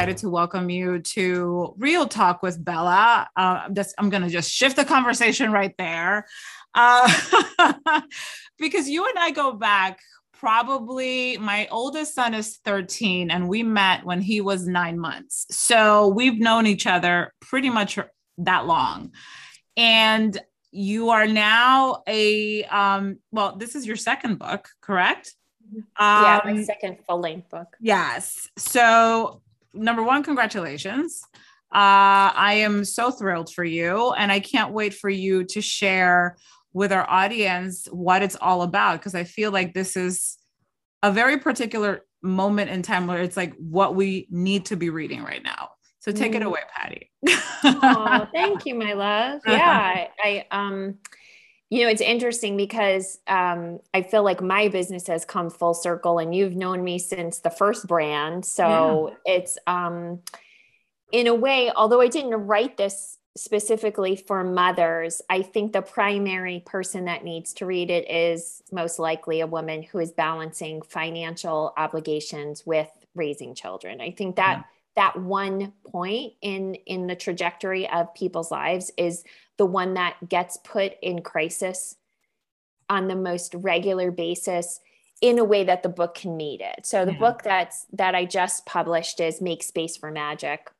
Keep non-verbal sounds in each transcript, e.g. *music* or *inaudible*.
excited to welcome you to Real Talk with Bella. Uh, this, I'm going to just shift the conversation right there. Uh, *laughs* because you and I go back probably my oldest son is 13 and we met when he was nine months. So we've known each other pretty much that long. And you are now a, um, well, this is your second book, correct? yeah, my um, second full length book. Yes. So, number one, congratulations. Uh, I am so thrilled for you, and I can't wait for you to share with our audience what it's all about because I feel like this is a very particular moment in time where it's like what we need to be reading right now. So take mm. it away, Patty. *laughs* oh, thank you, my love. Yeah, I, I um you know, it's interesting because um, I feel like my business has come full circle, and you've known me since the first brand. So yeah. it's, um, in a way, although I didn't write this specifically for mothers, I think the primary person that needs to read it is most likely a woman who is balancing financial obligations with raising children. I think that. Yeah that one point in in the trajectory of people's lives is the one that gets put in crisis on the most regular basis in a way that the book can meet it. So the yeah. book that's that I just published is Make Space for Magic.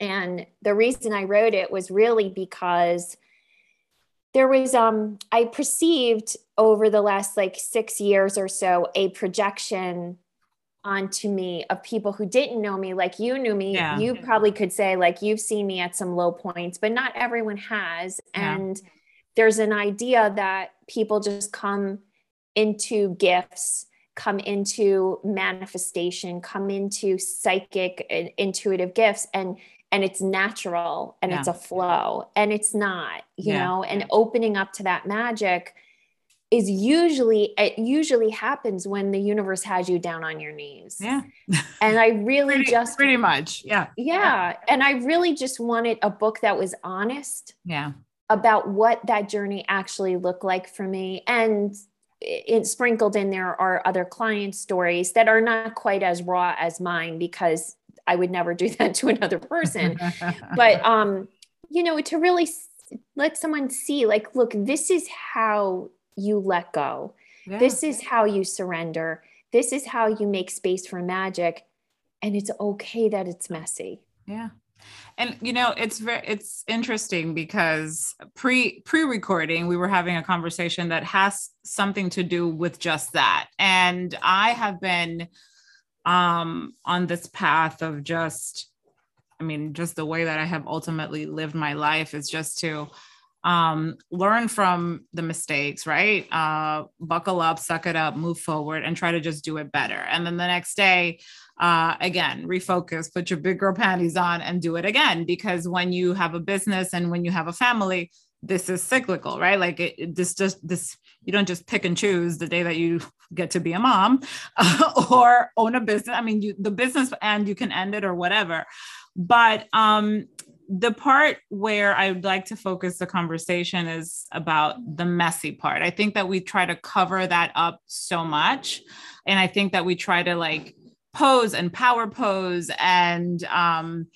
And the reason I wrote it was really because there was um I perceived over the last like 6 years or so a projection onto me of people who didn't know me like you knew me yeah. you probably could say like you've seen me at some low points but not everyone has yeah. and there's an idea that people just come into gifts come into manifestation come into psychic and intuitive gifts and and it's natural and yeah. it's a flow and it's not you know and opening up to that magic is usually it usually happens when the universe has you down on your knees. Yeah. *laughs* And I really pretty, just pretty much. Yeah. yeah. Yeah. And I really just wanted a book that was honest. Yeah. About what that journey actually looked like for me. And it sprinkled in there are other client stories that are not quite as raw as mine because I would never do *laughs* that to another person. *laughs* but um, you know, to really let someone see like, look, this is how you let go. Yeah. This is how you surrender. This is how you make space for magic. And it's okay that it's messy. Yeah. And you know, it's very it's interesting because pre pre-recording we were having a conversation that has something to do with just that. And I have been um on this path of just I mean, just the way that I have ultimately lived my life is just to um, learn from the mistakes, right? Uh, buckle up, suck it up, move forward, and try to just do it better. And then the next day, uh, again, refocus, put your big girl panties on, and do it again. Because when you have a business and when you have a family, this is cyclical, right? Like it, it, this just this you don't just pick and choose the day that you get to be a mom uh, *laughs* or own a business. I mean, you the business and you can end it or whatever. But um, the part where I would like to focus the conversation is about the messy part. I think that we try to cover that up so much. And I think that we try to like pose and power pose. And um,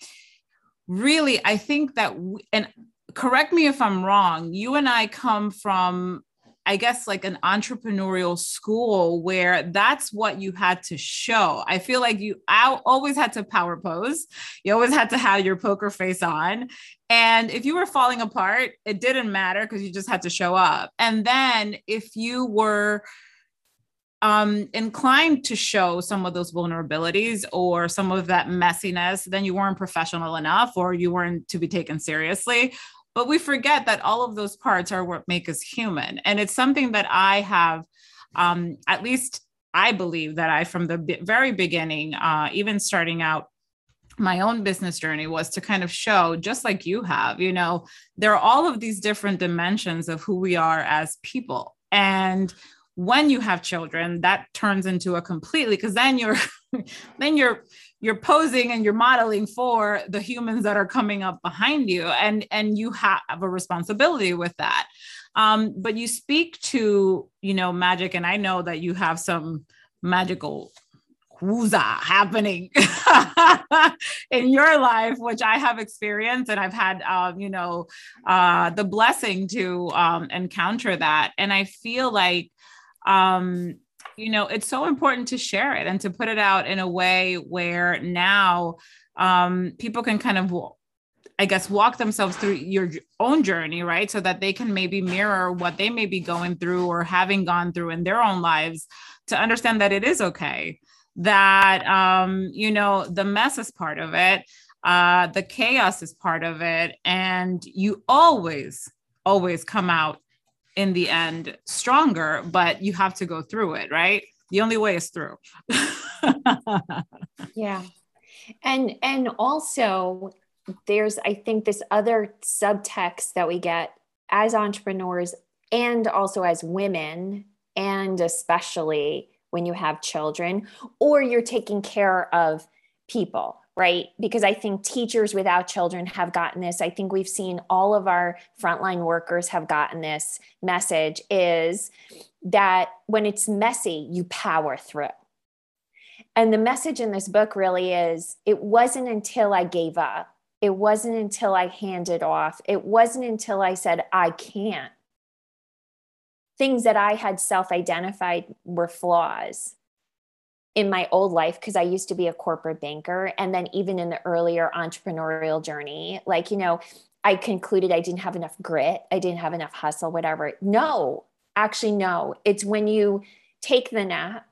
really, I think that, we, and correct me if I'm wrong, you and I come from I guess like an entrepreneurial school where that's what you had to show. I feel like you I always had to power pose. You always had to have your poker face on. And if you were falling apart, it didn't matter because you just had to show up. And then if you were um, inclined to show some of those vulnerabilities or some of that messiness, then you weren't professional enough or you weren't to be taken seriously but we forget that all of those parts are what make us human. And it's something that i have um, at least i believe that i from the very beginning uh, even starting out my own business journey was to kind of show just like you have you know there are all of these different dimensions of who we are as people. And when you have children that turns into a completely because then you're *laughs* then you're you're posing and you're modeling for the humans that are coming up behind you and and you have a responsibility with that um, but you speak to you know magic and i know that you have some magical that happening *laughs* in your life, which I have experienced and I've had, um, you know, uh, the blessing to um, encounter that. And I feel like, um, you know, it's so important to share it and to put it out in a way where now um, people can kind of I guess, walk themselves through your own journey, right? So that they can maybe mirror what they may be going through or having gone through in their own lives to understand that it is okay that um, you know the mess is part of it uh, the chaos is part of it and you always always come out in the end stronger but you have to go through it right? The only way is through. *laughs* Yeah. And and also there's i think this other subtext that we get as entrepreneurs and also as women and especially when you have children or you're taking care of people right? Because i think teachers without children have gotten this. I think we've seen all of our frontline workers have gotten this message is that when it's messy you power through. And the message in this book really is it wasn't until i gave up. It wasn't until i handed off. It wasn't until i said i can't. Things that I had self identified were flaws in my old life because I used to be a corporate banker. And then even in the earlier entrepreneurial journey, like, you know, I concluded I didn't have enough grit, I didn't have enough hustle, whatever. No, actually, no. It's when you take the nap,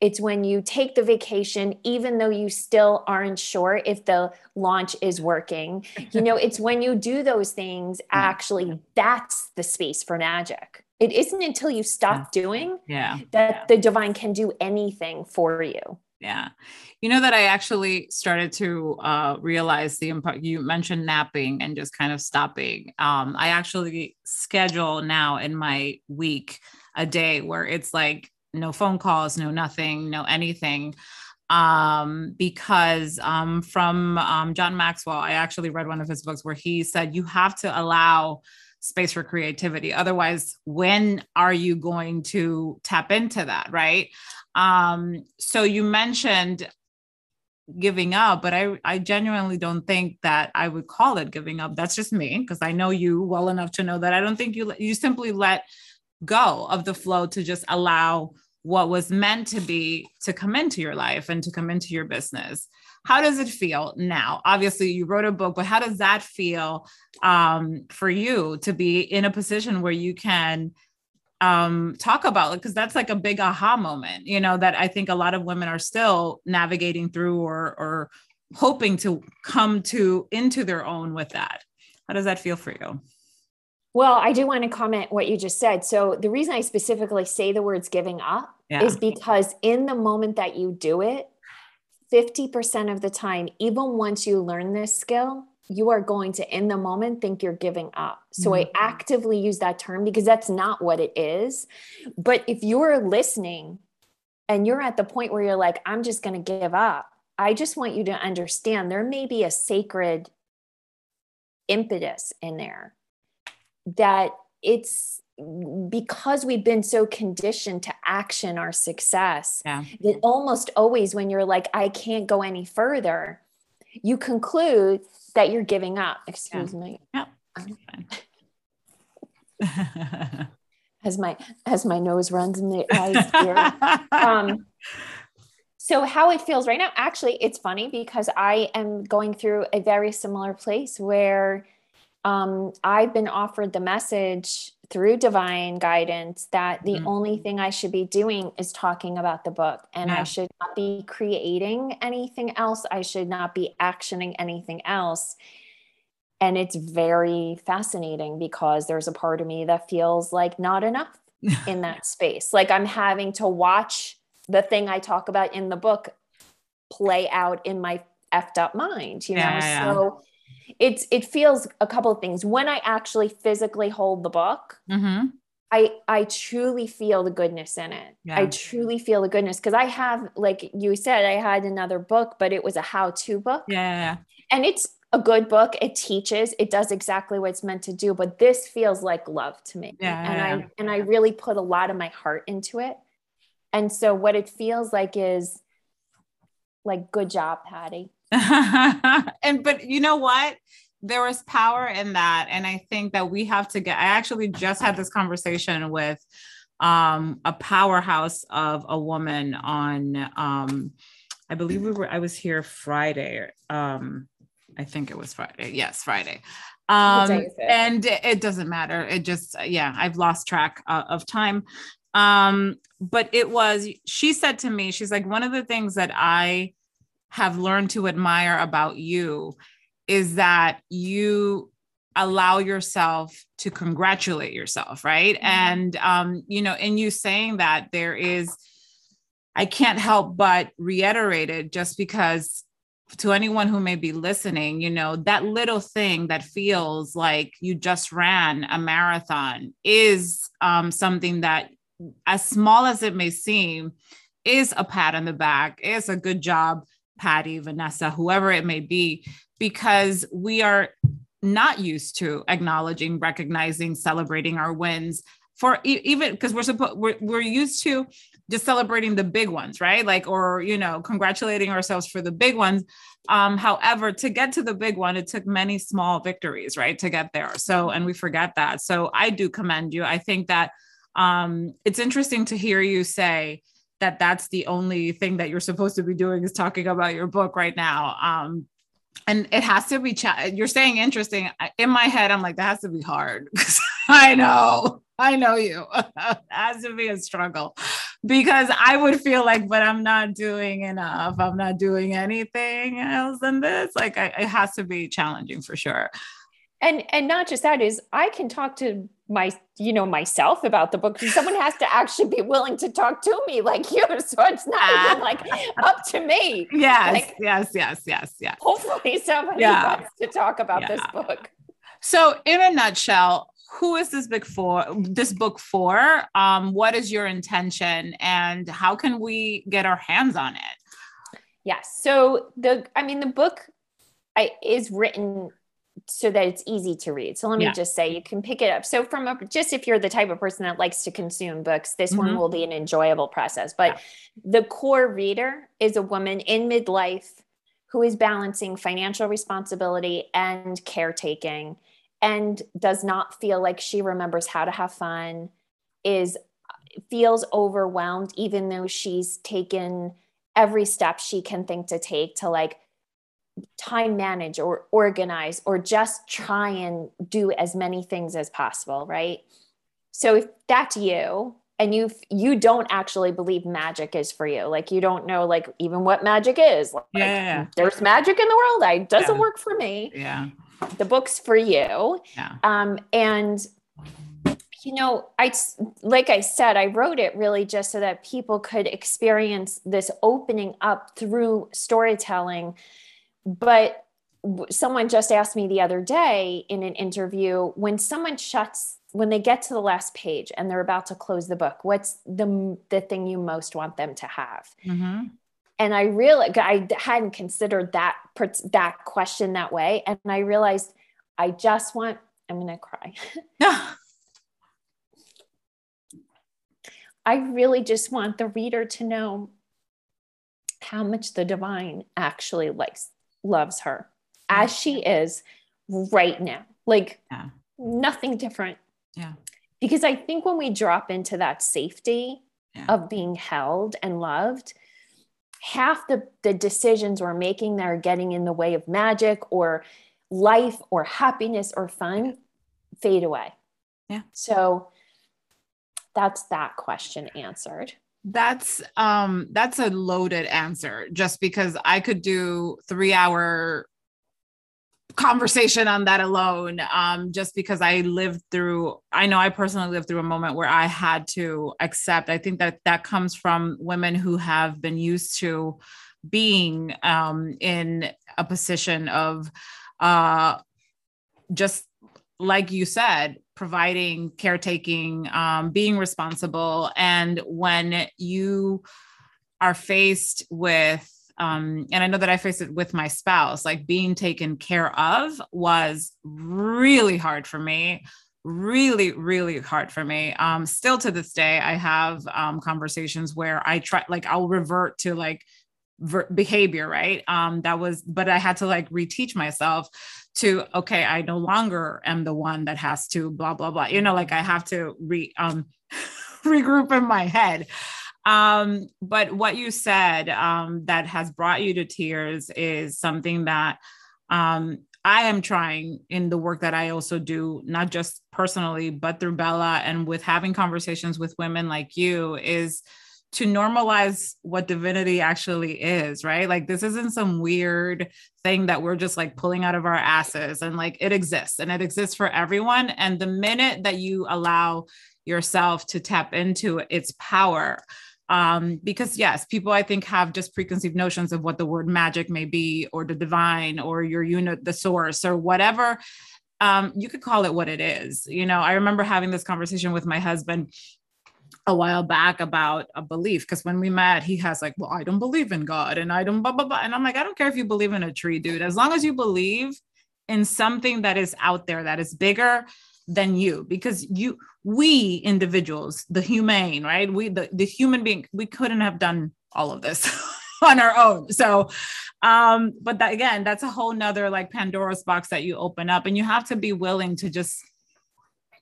it's when you take the vacation, even though you still aren't sure if the launch is working. You know, it's when you do those things, *laughs* actually, that's the space for magic it isn't until you stop doing yeah. that yeah. the divine can do anything for you. Yeah. You know that I actually started to uh, realize the impact. You mentioned napping and just kind of stopping. Um, I actually schedule now in my week a day where it's like no phone calls, no nothing, no anything um, because um, from um, John Maxwell, I actually read one of his books where he said you have to allow space for creativity. Otherwise, when are you going to tap into that? Right. Um, so you mentioned giving up, but I, I genuinely don't think that I would call it giving up. That's just me because I know you well enough to know that I don't think you you simply let go of the flow to just allow what was meant to be to come into your life and to come into your business how does it feel now obviously you wrote a book but how does that feel um, for you to be in a position where you can um, talk about it because that's like a big aha moment you know that i think a lot of women are still navigating through or or hoping to come to into their own with that how does that feel for you well, I do want to comment what you just said. So, the reason I specifically say the words giving up yeah. is because in the moment that you do it, 50% of the time, even once you learn this skill, you are going to, in the moment, think you're giving up. So mm-hmm. I actively use that term because that's not what it is. But if you're listening and you're at the point where you're like, I'm just going to give up, I just want you to understand there may be a sacred impetus in there that it's because we've been so conditioned to action our success yeah. that almost always when you're like i can't go any further you conclude that you're giving up excuse yeah. me yeah. *laughs* as my as my nose runs in the *laughs* eyes here um, so how it feels right now actually it's funny because i am going through a very similar place where um, I've been offered the message through divine guidance that the mm-hmm. only thing I should be doing is talking about the book and yeah. I should not be creating anything else. I should not be actioning anything else. And it's very fascinating because there's a part of me that feels like not enough *laughs* in that space. Like I'm having to watch the thing I talk about in the book play out in my effed up mind, you know? Yeah, yeah, so it's it feels a couple of things. When i actually physically hold the book mm-hmm. i i truly feel the goodness in it. Yeah. i truly feel the goodness because i have like you said i had another book but it was a how-to book. Yeah and it's a good book. It teaches. It does exactly what it's meant to do but this feels like love to me. Yeah, and i and i really put a lot of my heart into it. And so what it feels like is like good job patty *laughs* and but you know what? There was power in that and i think that we have to get i actually just had this conversation with um, a powerhouse of a woman on um, i believe we were i was here friday um, i think it was friday. Yes friday. Um, and it doesn't matter. It just yeah i've lost track uh, of time. Um, but it was she said to me she's like one of the things that i have learned to admire about you is that you allow yourself to congratulate yourself right mm-hmm. and um you know in you saying that there is i can't help but reiterate it just because to anyone who may be listening you know that little thing that feels like you just ran a marathon is um something that as small as it may seem is a pat on the back is a good job patty vanessa whoever it may be because we are not used to acknowledging, recognizing, celebrating our wins for even because we're supposed we're, we're used to just celebrating the big ones right? Like or you know congratulating ourselves for the big ones. Um however to get to the big one it took many small victories right to get there. So and we forget that. So i do commend you. I think that um it's interesting to hear you say that that's the only thing that you're supposed to be doing is talking about your book right now. Um and it has to be you're saying interesting. In my head i'm like that has to be hard. *laughs* I know i know you. *laughs* It has to be a struggle. Because i would feel like but i'm not doing enough. I'm not doing anything else than this. Like I, it has to be challenging for sure and and not just that is i can talk to my you know myself about the book. Someone has to actually be willing to talk to me like you. *laughs* So it's not even like *laughs* up to me. Yes like, yes yes yes yes. hopefully somebody yeah. wants to talk about yeah. this book. So in a nutshell who is this book for this book for? Um, what is your intention and how can we get our hands on it? Yes so the i mean the book I, is written so that it's easy to read. So let me yeah. just say you can pick it up. So from a, just if you're the type of person that likes to consume books, this mm-hmm. one will be an enjoyable process. But yeah. the core reader is a woman in midlife who is balancing financial responsibility and caretaking and does not feel like she remembers how to have fun is feels overwhelmed even though she's taken every step she can think to take to like time manage or organize or just try and do as many things as possible right? So if that's you and you you don't actually believe magic is for you like you don't know like even what magic is like, yeah, there's magic in the world. I doesn't yeah. work for me. Yeah. The book's for you. Yeah. um and you know i like i said i wrote it really just so that people could experience this opening up through storytelling but someone just asked me the other day in an interview when someone shuts when they get to the last page and they're about to close the book what's the the thing you most want them to have? Mm-hmm. and i really i hadn't considered that that question that way. And i realized i just want i'm gonna cry. *laughs* I really just want the reader to know how much the divine actually likes loves her as she is right now. Like yeah. nothing different. Yeah. Because I think when we drop into that safety yeah. of being held and loved, half the, the decisions we're making that are getting in the way of magic or life or happiness or fun fade away. Yeah. So that's that question answered. That's um that's a loaded answer just because I could do 3 hour conversation on that alone um just because I lived through I know I personally lived through a moment where I had to accept. I think that that comes from women who have been used to being um in a position of uh just like you said providing, caretaking, um, being responsible. And when you are faced with, um, and I know that I faced it with my spouse, like being taken care of was really hard for me. Really, really hard for me. Um, still to this day, I have um, conversations where I try, like, I'll revert to like behavior, right? Um, that was, but I had to like reteach myself to okay, I no longer am the one that has to blah blah blah. You know, like I have to re um *laughs* regroup in my head. Um, but what you said um, that has brought you to tears is something that um, I am trying in the work that I also do, not just personally, but through Bella and with having conversations with women like you, is to normalize what divinity actually is, right? Like, this isn't some weird thing that we're just like pulling out of our asses and like it exists and it exists for everyone. And the minute that you allow yourself to tap into its power, um, because yes, people I think have just preconceived notions of what the word magic may be, or the divine, or your unit, the source, or whatever. Um, you could call it what it is. You know, I remember having this conversation with my husband a while back about a belief because when we met, he has like, well, I don't believe in God, and I don't blah blah blah, and I'm like, I don't care if you believe in a tree, dude, as long as you believe in something that is out there that is bigger than you because you we individuals the humane right? We the, the human being we couldn't have done all of this *laughs* on our own. So um but that again that's a whole nother like pandora's box that you open up and you have to be willing to just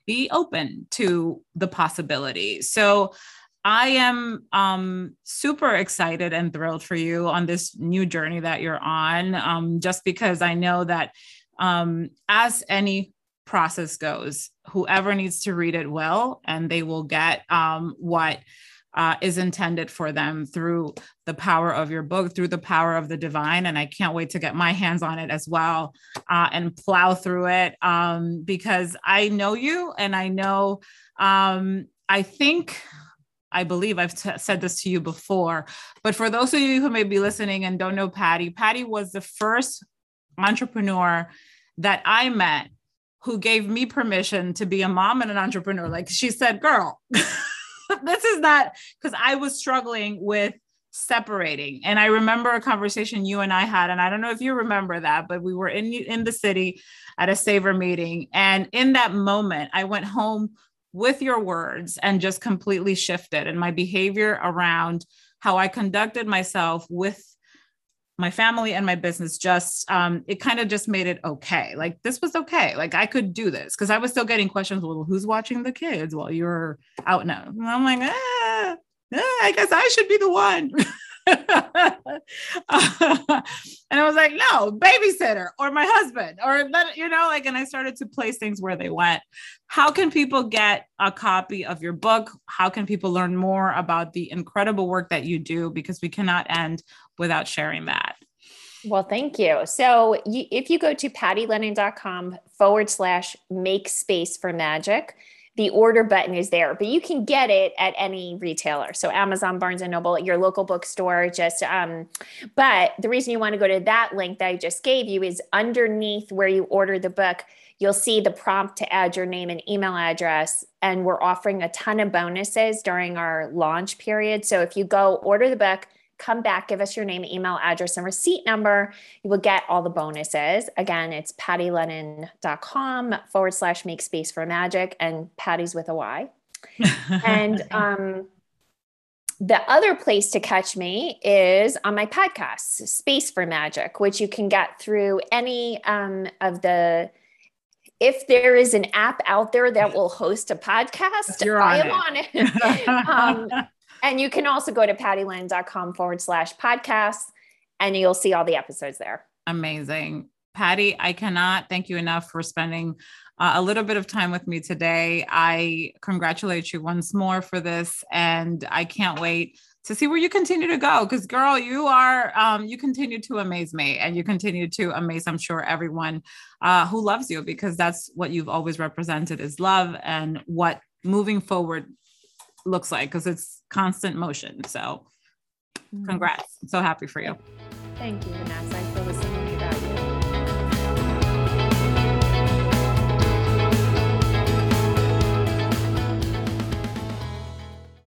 be open to the possibility so I am um, super excited and thrilled for you on this new journey that you're on, um, just because I know that um, as any process goes. Whoever needs to read it will, and they will get um, what uh, is intended for them through the power of your book, through the power of the divine. And I can't wait to get my hands on it as well uh, and plow through it um, because I know you and I know, um, I think. I believe I've t- said this to you before, but for those of you who may be listening and don't know Patty, Patty was the first entrepreneur that I met who gave me permission to be a mom and an entrepreneur. Like she said, girl, *laughs* *laughs* this is not because I was struggling with separating. And I remember a conversation you and I had, and I don't know if you remember that, but we were in in the city at a saver meeting. And in that moment, I went home with your words and just completely shifted and my behavior around how I conducted myself with my family and my business just um, it kind of just made it okay. Like this was okay. Like i could do this because i was still getting questions well who's watching the kids while you're out now and i'm like ah, ah, i guess i should be the one *laughs* *laughs* and I was like, no, babysitter or my husband or that, you know, like, and I started to place things where they went. How can people get a copy of your book? How can people learn more about the incredible work that you do? Because we cannot end without sharing that. Well, thank you. So you, if you go to pattylennon.com forward slash make space for magic, the order button is there, but you can get it at any retailer. So Amazon, Barnes and Noble, your local bookstore, just um, but the reason you want to go to that link that I just gave you is underneath where you order the book, you'll see the prompt to add your name and email address. And we're offering a ton of bonuses during our launch period. So if you go order the book, come back, give us your name, email address, and receipt number. You will get all the bonuses. Again, it's pattylennon.com forward slash make space for magic and Patty's with a Y. *laughs* and um, the other place to catch me is on my podcast, Space for Magic, which you can get through any um, of the if there is an app out there that will host a podcast, I am it. on it. *laughs* um, and you can also go to pattylennon.com forward slash podcasts and you'll see all the episodes there. Amazing. Patty, I cannot thank you enough for spending uh, a little bit of time with me today. I congratulate you once more for this, and I can't wait to see where you continue to go. Because, girl, you are um, you continue to amaze me, and you continue to amaze, I'm sure, everyone uh, who loves you, because that's what you've always represented is love and what moving forward looks like because it's constant motion. So, mm-hmm. congrats. I'm so happy for you. Thank you, Vanessa. The same